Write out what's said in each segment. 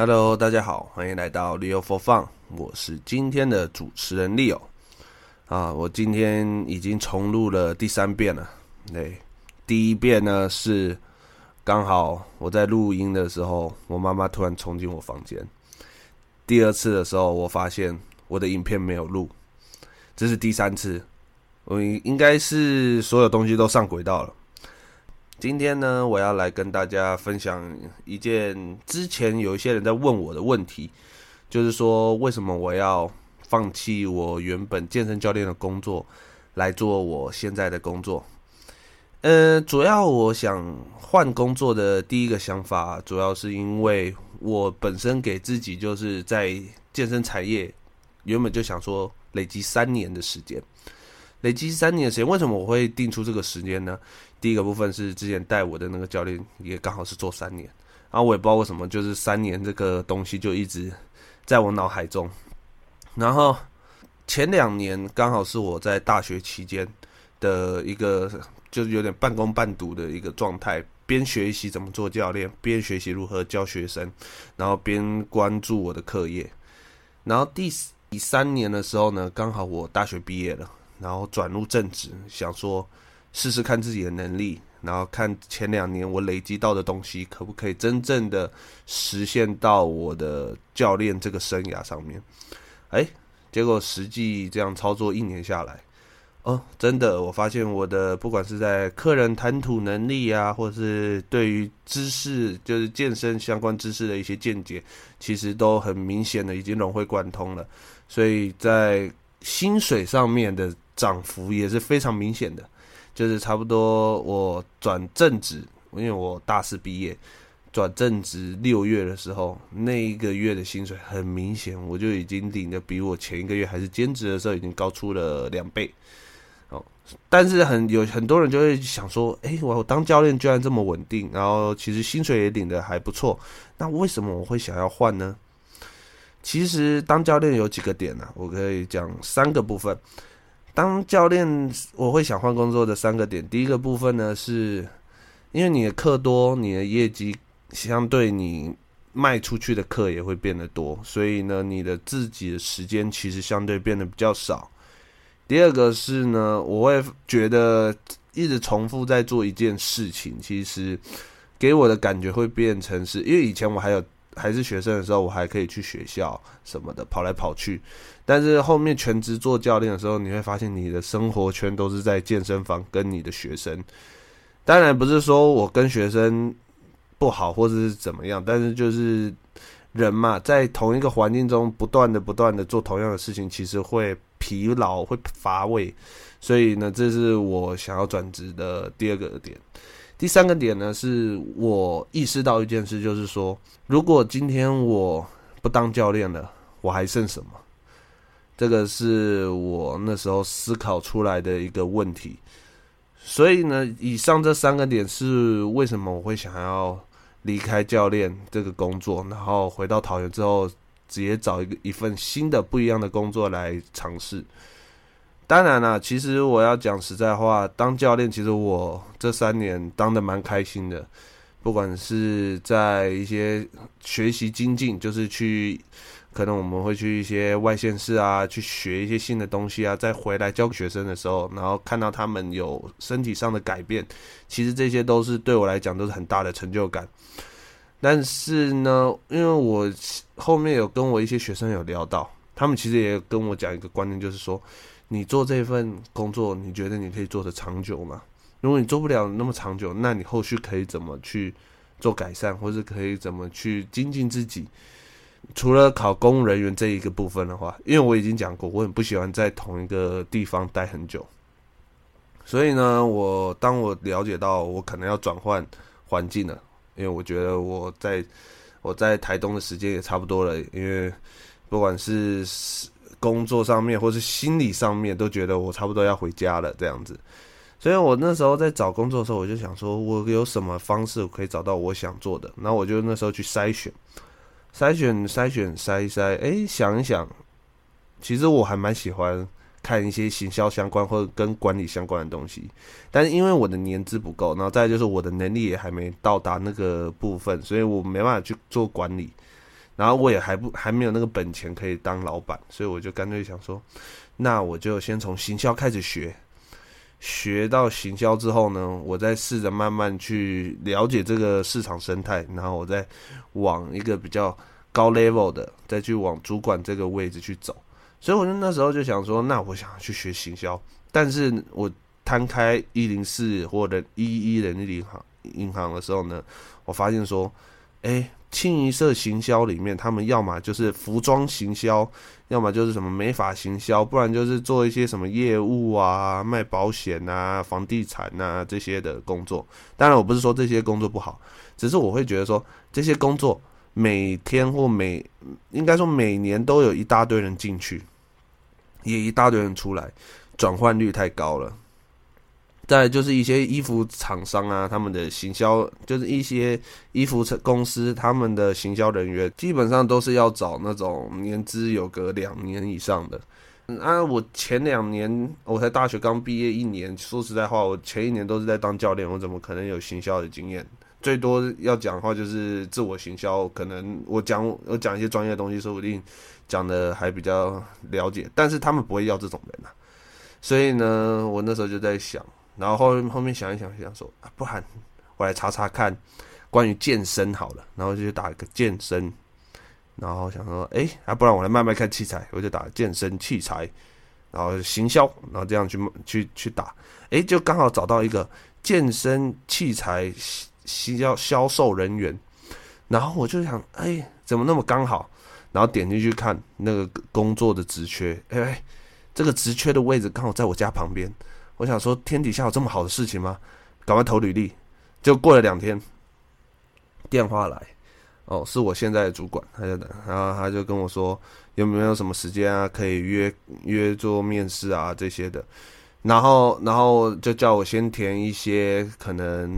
Hello，大家好，欢迎来到 Leo for Fun，我是今天的主持人 Leo。啊，我今天已经重录了第三遍了。对，第一遍呢是刚好我在录音的时候，我妈妈突然冲进我房间。第二次的时候，我发现我的影片没有录，这是第三次，我应该是所有东西都上轨道了。今天呢，我要来跟大家分享一件之前有一些人在问我的问题，就是说为什么我要放弃我原本健身教练的工作来做我现在的工作？呃，主要我想换工作的第一个想法，主要是因为我本身给自己就是在健身产业原本就想说累积三年的时间。累积三年的时间，为什么我会定出这个时间呢？第一个部分是之前带我的那个教练也刚好是做三年，然后我也不知道为什么，就是三年这个东西就一直在我脑海中。然后前两年刚好是我在大学期间的一个，就是有点半工半读的一个状态，边学习怎么做教练，边学习如何教学生，然后边关注我的课业。然后第第三年的时候呢，刚好我大学毕业了。然后转入正职，想说试试看自己的能力，然后看前两年我累积到的东西可不可以真正的实现到我的教练这个生涯上面。哎，结果实际这样操作一年下来，哦，真的，我发现我的不管是在客人谈吐能力啊，或者是对于知识，就是健身相关知识的一些见解，其实都很明显的已经融会贯通了。所以在薪水上面的。涨幅也是非常明显的，就是差不多我转正职，因为我大四毕业，转正职六月的时候，那一个月的薪水很明显，我就已经领的比我前一个月还是兼职的时候已经高出了两倍。哦，但是很有很多人就会想说，哎，我当教练居然这么稳定，然后其实薪水也领的还不错，那为什么我会想要换呢？其实当教练有几个点呢？我可以讲三个部分。当教练，我会想换工作的三个点。第一个部分呢，是因为你的课多，你的业绩相对你卖出去的课也会变得多，所以呢，你的自己的时间其实相对变得比较少。第二个是呢，我会觉得一直重复在做一件事情，其实给我的感觉会变成是，因为以前我还有。还是学生的时候，我还可以去学校什么的跑来跑去。但是后面全职做教练的时候，你会发现你的生活圈都是在健身房跟你的学生。当然不是说我跟学生不好或者是怎么样，但是就是人嘛，在同一个环境中不断的不断的做同样的事情，其实会疲劳会乏味。所以呢，这是我想要转职的第二个点。第三个点呢，是我意识到一件事，就是说，如果今天我不当教练了，我还剩什么？这个是我那时候思考出来的一个问题。所以呢，以上这三个点是为什么我会想要离开教练这个工作，然后回到桃园之后，直接找一个一份新的不一样的工作来尝试。当然了，其实我要讲实在话，当教练，其实我这三年当得蛮开心的。不管是在一些学习精进，就是去，可能我们会去一些外县市啊，去学一些新的东西啊，再回来教学生的时候，然后看到他们有身体上的改变，其实这些都是对我来讲都是很大的成就感。但是呢，因为我后面有跟我一些学生有聊到，他们其实也跟我讲一个观念，就是说。你做这份工作，你觉得你可以做得长久吗？如果你做不了那么长久，那你后续可以怎么去做改善，或是可以怎么去精进自己？除了考公务人员这一个部分的话，因为我已经讲过，我很不喜欢在同一个地方待很久。所以呢，我当我了解到我可能要转换环境了，因为我觉得我在我在台东的时间也差不多了，因为不管是。工作上面，或是心理上面，都觉得我差不多要回家了这样子。所以我那时候在找工作的时候，我就想说，我有什么方式可以找到我想做的？然后我就那时候去筛选，筛选，筛选，筛一筛。哎，想一想，其实我还蛮喜欢看一些行销相关或者跟管理相关的东西。但是因为我的年资不够，然后再就是我的能力也还没到达那个部分，所以我没办法去做管理。然后我也还不还没有那个本钱可以当老板，所以我就干脆想说，那我就先从行销开始学，学到行销之后呢，我再试着慢慢去了解这个市场生态，然后我再往一个比较高 level 的，再去往主管这个位置去走。所以我就那时候就想说，那我想去学行销，但是我摊开一零四或者一一人力银行银行的时候呢，我发现说，哎。清一色行销里面，他们要么就是服装行销，要么就是什么美发行销，不然就是做一些什么业务啊、卖保险啊、房地产啊这些的工作。当然，我不是说这些工作不好，只是我会觉得说这些工作每天或每应该说每年都有一大堆人进去，也一大堆人出来，转换率太高了。再就是一些衣服厂商啊，他们的行销就是一些衣服公司，他们的行销人员基本上都是要找那种年资有个两年以上的。啊，我前两年我才大学刚毕业一年，说实在话，我前一年都是在当教练，我怎么可能有行销的经验？最多要讲的话就是自我行销，可能我讲我讲一些专业的东西，说不定讲的还比较了解，但是他们不会要这种人啊。所以呢，我那时候就在想。然后后后面想一想，想说啊，不然我来查查看关于健身好了，然后就打一个健身，然后想说，哎，啊，不然我来卖卖看器材，我就打健身器材，然后行销，然后这样去去去打，哎，就刚好找到一个健身器材销销售人员，然后我就想，哎，怎么那么刚好？然后点进去看那个工作的职缺，哎，这个职缺的位置刚好在我家旁边。我想说，天底下有这么好的事情吗？赶快投履历。就过了两天，电话来，哦，是我现在的主管，他就等，然后他就跟我说，有没有什么时间啊，可以约约做面试啊这些的。然后，然后就叫我先填一些可能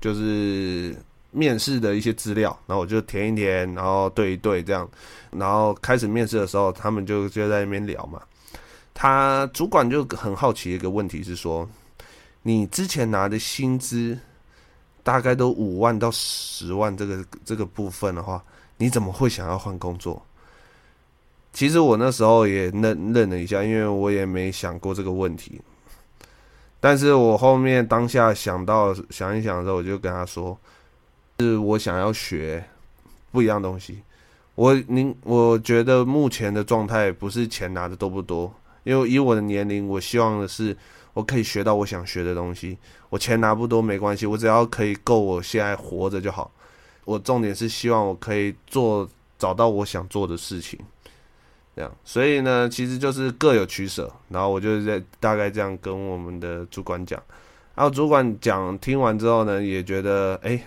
就是面试的一些资料，然后我就填一填，然后对一对这样。然后开始面试的时候，他们就就在那边聊嘛。他主管就很好奇一个问题是说，你之前拿的薪资大概都五万到十万这个这个部分的话，你怎么会想要换工作？其实我那时候也愣愣了一下，因为我也没想过这个问题。但是我后面当下想到想一想的时候，我就跟他说，是我想要学不一样东西。我您我觉得目前的状态不是钱拿的多不多。因为以我的年龄，我希望的是我可以学到我想学的东西。我钱拿不多没关系，我只要可以够我现在活着就好。我重点是希望我可以做找到我想做的事情，这样。所以呢，其实就是各有取舍。然后我就在大概这样跟我们的主管讲，然后主管讲听完之后呢，也觉得哎。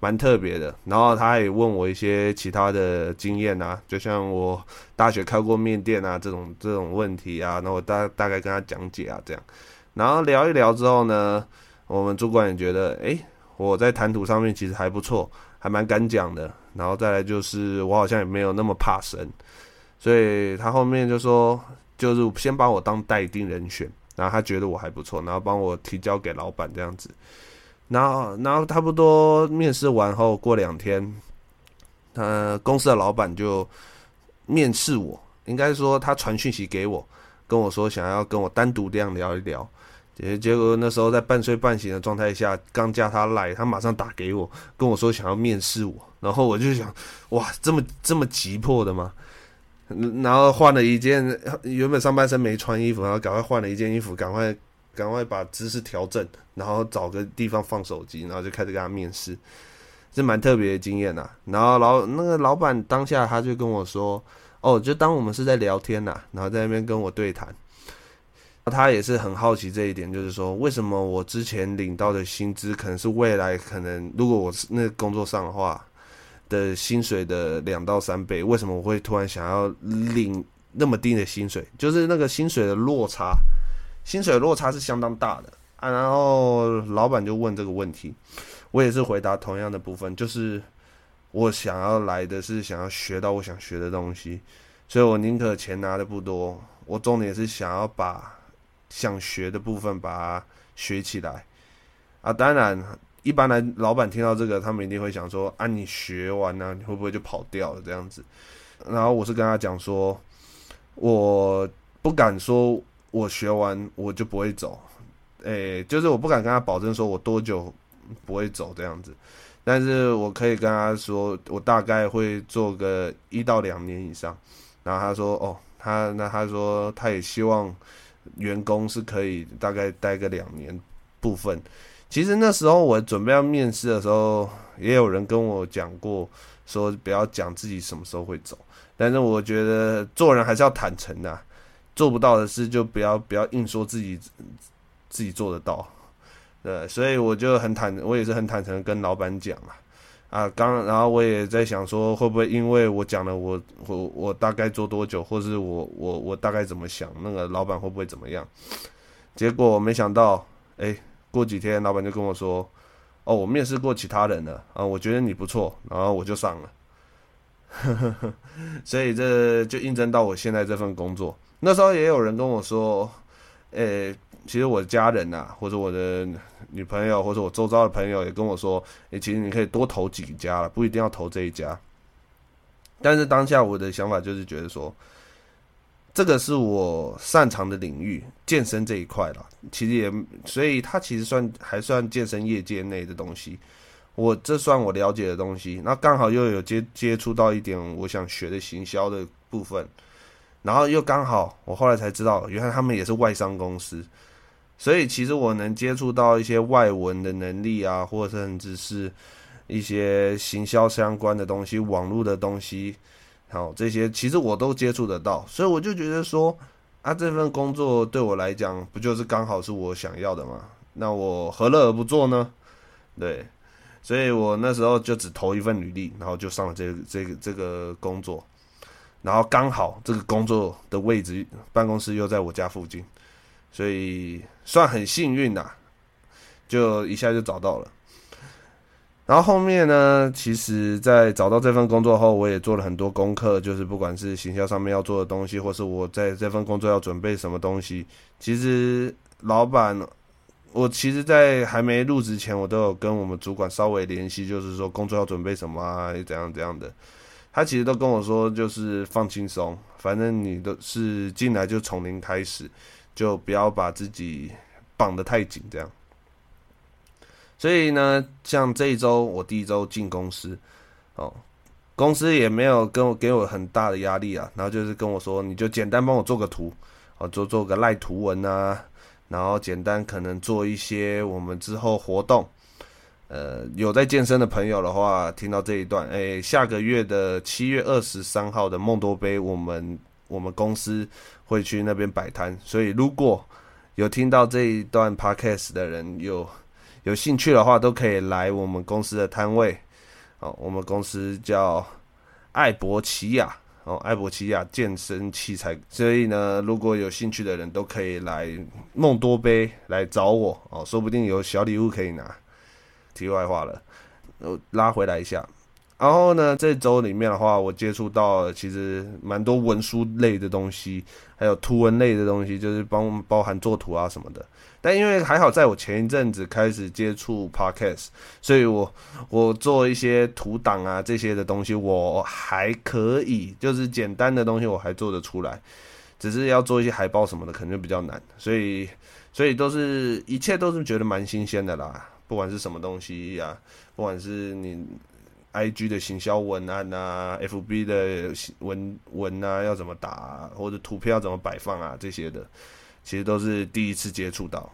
蛮特别的，然后他也问我一些其他的经验啊，就像我大学开过面店啊这种这种问题啊，然后我大大概跟他讲解啊这样，然后聊一聊之后呢，我们主管也觉得，诶，我在谈吐上面其实还不错，还蛮敢讲的，然后再来就是我好像也没有那么怕生，所以他后面就说，就是先把我当待定人选，然后他觉得我还不错，然后帮我提交给老板这样子。然后，然后差不多面试完后，过两天，呃，公司的老板就面试我，应该说他传讯息给我，跟我说想要跟我单独这样聊一聊。结结果那时候在半睡半醒的状态下，刚加他来，他马上打给我，跟我说想要面试我。然后我就想，哇，这么这么急迫的吗？然后换了一件原本上半身没穿衣服，然后赶快换了一件衣服，赶快。赶快把姿势调整，然后找个地方放手机，然后就开始跟他面试，是蛮特别的经验呐。然后老那个老板当下他就跟我说：“哦，就当我们是在聊天呐，然后在那边跟我对谈。”他也是很好奇这一点，就是说为什么我之前领到的薪资可能是未来可能如果我是那工作上的话的薪水的两到三倍，为什么我会突然想要领那么低的薪水？就是那个薪水的落差。薪水落差是相当大的啊，然后老板就问这个问题，我也是回答同样的部分，就是我想要来的是想要学到我想学的东西，所以我宁可钱拿的不多，我重点是想要把想学的部分把它学起来啊。当然，一般来，老板听到这个，他们一定会想说：啊，你学完呢、你会不会就跑掉了这样子？然后我是跟他讲说，我不敢说我学完我就不会走，诶，就是我不敢跟他保证说我多久不会走这样子，但是我可以跟他说，我大概会做个一到两年以上。然后他说：哦，他那他说他也希望员工是可以大概待个两年部分。其实那时候我准备要面试的时候，也有人跟我讲过，说不要讲自己什么时候会走。但是我觉得做人还是要坦诚的，做不到的事就不要不要硬说自己自己做得到。对，所以我就很坦，我也是很坦诚跟老板讲啊，啊，刚然后我也在想说，会不会因为我讲了我我我大概做多久，或是我我我大概怎么想，那个老板会不会怎么样？结果没想到，哎。过几天，老板就跟我说：“哦，我面试过其他人了啊，我觉得你不错，然后我就上了。” 所以这就印证到我现在这份工作。那时候也有人跟我说：“诶，其实我的家人呐，或者我的女朋友，或者我周遭的朋友也跟我说，诶，其实你可以多投几家了，不一定要投这一家。”但是当下我的想法就是觉得说。这个是我擅长的领域，健身这一块了。其实也，所以它其实算还算健身业界内的东西。我这算我了解的东西。那刚好又有接接触到一点我想学的行销的部分，然后又刚好我后来才知道，原来他们也是外商公司。所以其实我能接触到一些外文的能力啊，或者甚至是一些行销相关的东西、网络的东西。好，这些其实我都接触得到，所以我就觉得说，啊，这份工作对我来讲，不就是刚好是我想要的吗？那我何乐而不做呢？对，所以我那时候就只投一份履历，然后就上了这个这个这个工作，然后刚好这个工作的位置办公室又在我家附近，所以算很幸运呐，就一下就找到了。然后后面呢，其实，在找到这份工作后，我也做了很多功课，就是不管是行销上面要做的东西，或是我在这份工作要准备什么东西。其实老板，我其实，在还没入职前，我都有跟我们主管稍微联系，就是说工作要准备什么啊，怎样怎样的。他其实都跟我说，就是放轻松，反正你都是进来就从零开始，就不要把自己绑得太紧，这样。所以呢，像这一周我第一周进公司，哦，公司也没有跟我给我很大的压力啊，然后就是跟我说，你就简单帮我做个图，哦，做做个赖图文啊，然后简单可能做一些我们之后活动，呃，有在健身的朋友的话，听到这一段，诶，下个月的七月二十三号的梦多杯，我们我们公司会去那边摆摊，所以如果有听到这一段 podcast 的人有。有兴趣的话，都可以来我们公司的摊位。哦，我们公司叫艾博奇亚哦，艾博奇亚健身器材。所以呢，如果有兴趣的人都可以来梦多杯来找我哦，说不定有小礼物可以拿。题外话了，我拉回来一下。然后呢，这周里面的话，我接触到其实蛮多文书类的东西，还有图文类的东西，就是帮包含做图啊什么的。但因为还好，在我前一阵子开始接触 Podcast，所以我我做一些图档啊这些的东西，我还可以，就是简单的东西我还做得出来，只是要做一些海报什么的，可能就比较难。所以所以都是一切都是觉得蛮新鲜的啦，不管是什么东西呀、啊，不管是你。I G 的行销文案啊，F B 的文文啊，要怎么打啊，或者图片要怎么摆放啊，这些的，其实都是第一次接触到。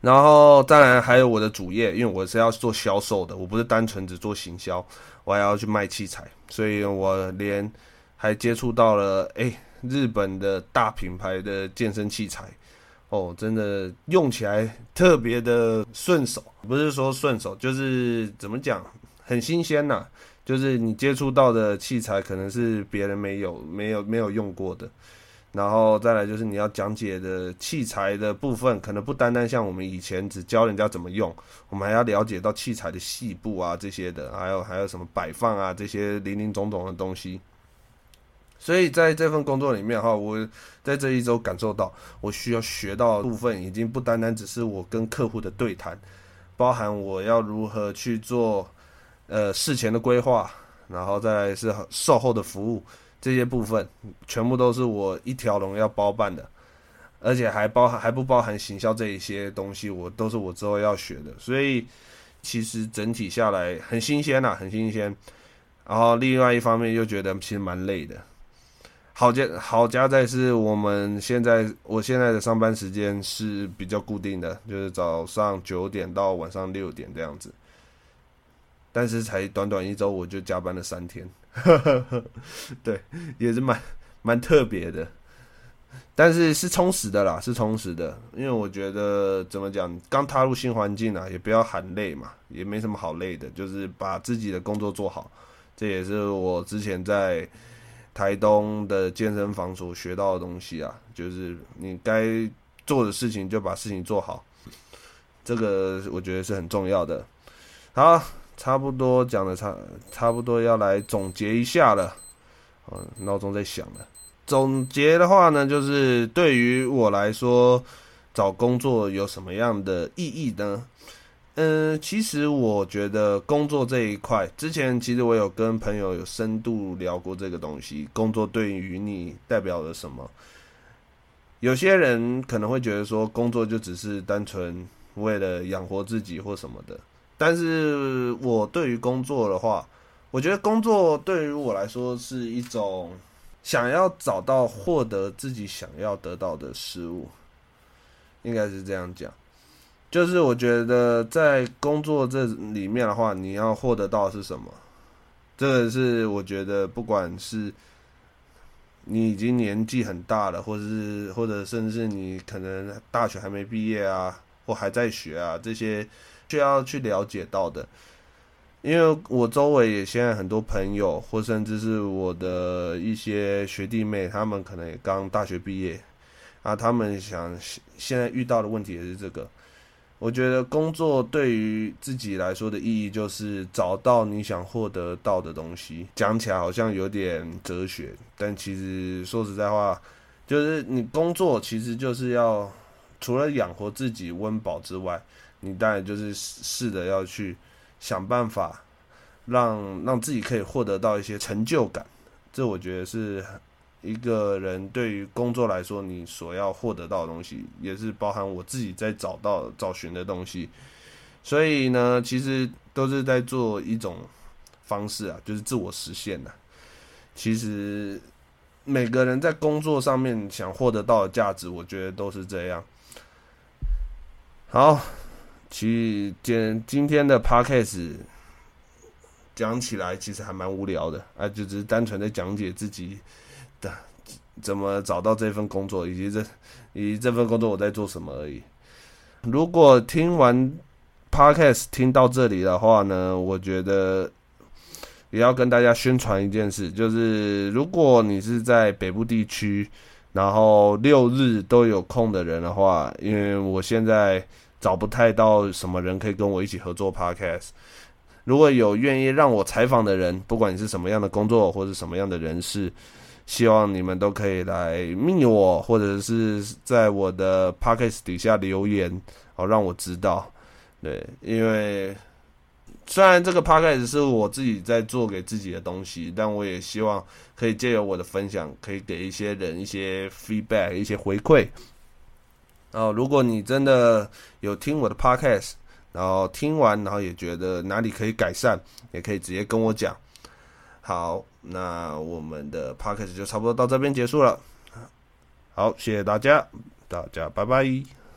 然后当然还有我的主业，因为我是要做销售的，我不是单纯只做行销，我还要去卖器材，所以我连还接触到了哎、日本的大品牌的健身器材。哦，真的用起来特别的顺手，不是说顺手，就是怎么讲，很新鲜呐。就是你接触到的器材，可能是别人没有、没有、没有用过的。然后再来就是你要讲解的器材的部分，可能不单单像我们以前只教人家怎么用，我们还要了解到器材的细部啊这些的，还有还有什么摆放啊这些林林总总的东西。所以在这份工作里面哈，我在这一周感受到，我需要学到的部分已经不单单只是我跟客户的对谈，包含我要如何去做呃事前的规划，然后再来是售后的服务这些部分，全部都是我一条龙要包办的，而且还包含还不包含行销这一些东西，我都是我之后要学的，所以其实整体下来很新鲜呐，很新鲜。然后另外一方面又觉得其实蛮累的。好家好家在是我们现在我现在的上班时间是比较固定的，就是早上九点到晚上六点这样子。但是才短短一周我就加班了三天，对，也是蛮蛮特别的。但是是充实的啦，是充实的，因为我觉得怎么讲，刚踏入新环境啊，也不要喊累嘛，也没什么好累的，就是把自己的工作做好。这也是我之前在。台东的健身房所学到的东西啊，就是你该做的事情就把事情做好，这个我觉得是很重要的。好，差不多讲的差差不多要来总结一下了。嗯，闹钟在响了。总结的话呢，就是对于我来说，找工作有什么样的意义呢？嗯，其实我觉得工作这一块，之前其实我有跟朋友有深度聊过这个东西。工作对于你代表了什么？有些人可能会觉得说，工作就只是单纯为了养活自己或什么的。但是我对于工作的话，我觉得工作对于我来说是一种想要找到获得自己想要得到的事物，应该是这样讲。就是我觉得在工作这里面的话，你要获得到是什么？这个是我觉得，不管是你已经年纪很大了，或者是或者甚至你可能大学还没毕业啊，或还在学啊，这些需要去了解到的。因为我周围也现在很多朋友，或甚至是我的一些学弟妹，他们可能也刚大学毕业啊，他们想现在遇到的问题也是这个。我觉得工作对于自己来说的意义，就是找到你想获得到的东西。讲起来好像有点哲学，但其实说实在话，就是你工作其实就是要除了养活自己温饱之外，你当然就是试着要去想办法让让自己可以获得到一些成就感。这我觉得是。一个人对于工作来说，你所要获得到的东西，也是包含我自己在找到找寻的东西。所以呢，其实都是在做一种方式啊，就是自我实现的。其实每个人在工作上面想获得到的价值，我觉得都是这样。好，其实今今天的 podcast 讲起来其实还蛮无聊的啊，就只是单纯的讲解自己。的怎么找到这份工作，以及这以及这份工作我在做什么而已。如果听完 Podcast 听到这里的话呢，我觉得也要跟大家宣传一件事，就是如果你是在北部地区，然后六日都有空的人的话，因为我现在找不太到什么人可以跟我一起合作 Podcast。如果有愿意让我采访的人，不管你是什么样的工作或者什么样的人士。希望你们都可以来密我，或者是在我的 podcast 底下留言，好让我知道。对，因为虽然这个 podcast 是我自己在做给自己的东西，但我也希望可以借由我的分享，可以给一些人一些 feedback，一些回馈。然后，如果你真的有听我的 podcast，然后听完，然后也觉得哪里可以改善，也可以直接跟我讲。好，那我们的 podcast 就差不多到这边结束了。好，谢谢大家，大家拜拜。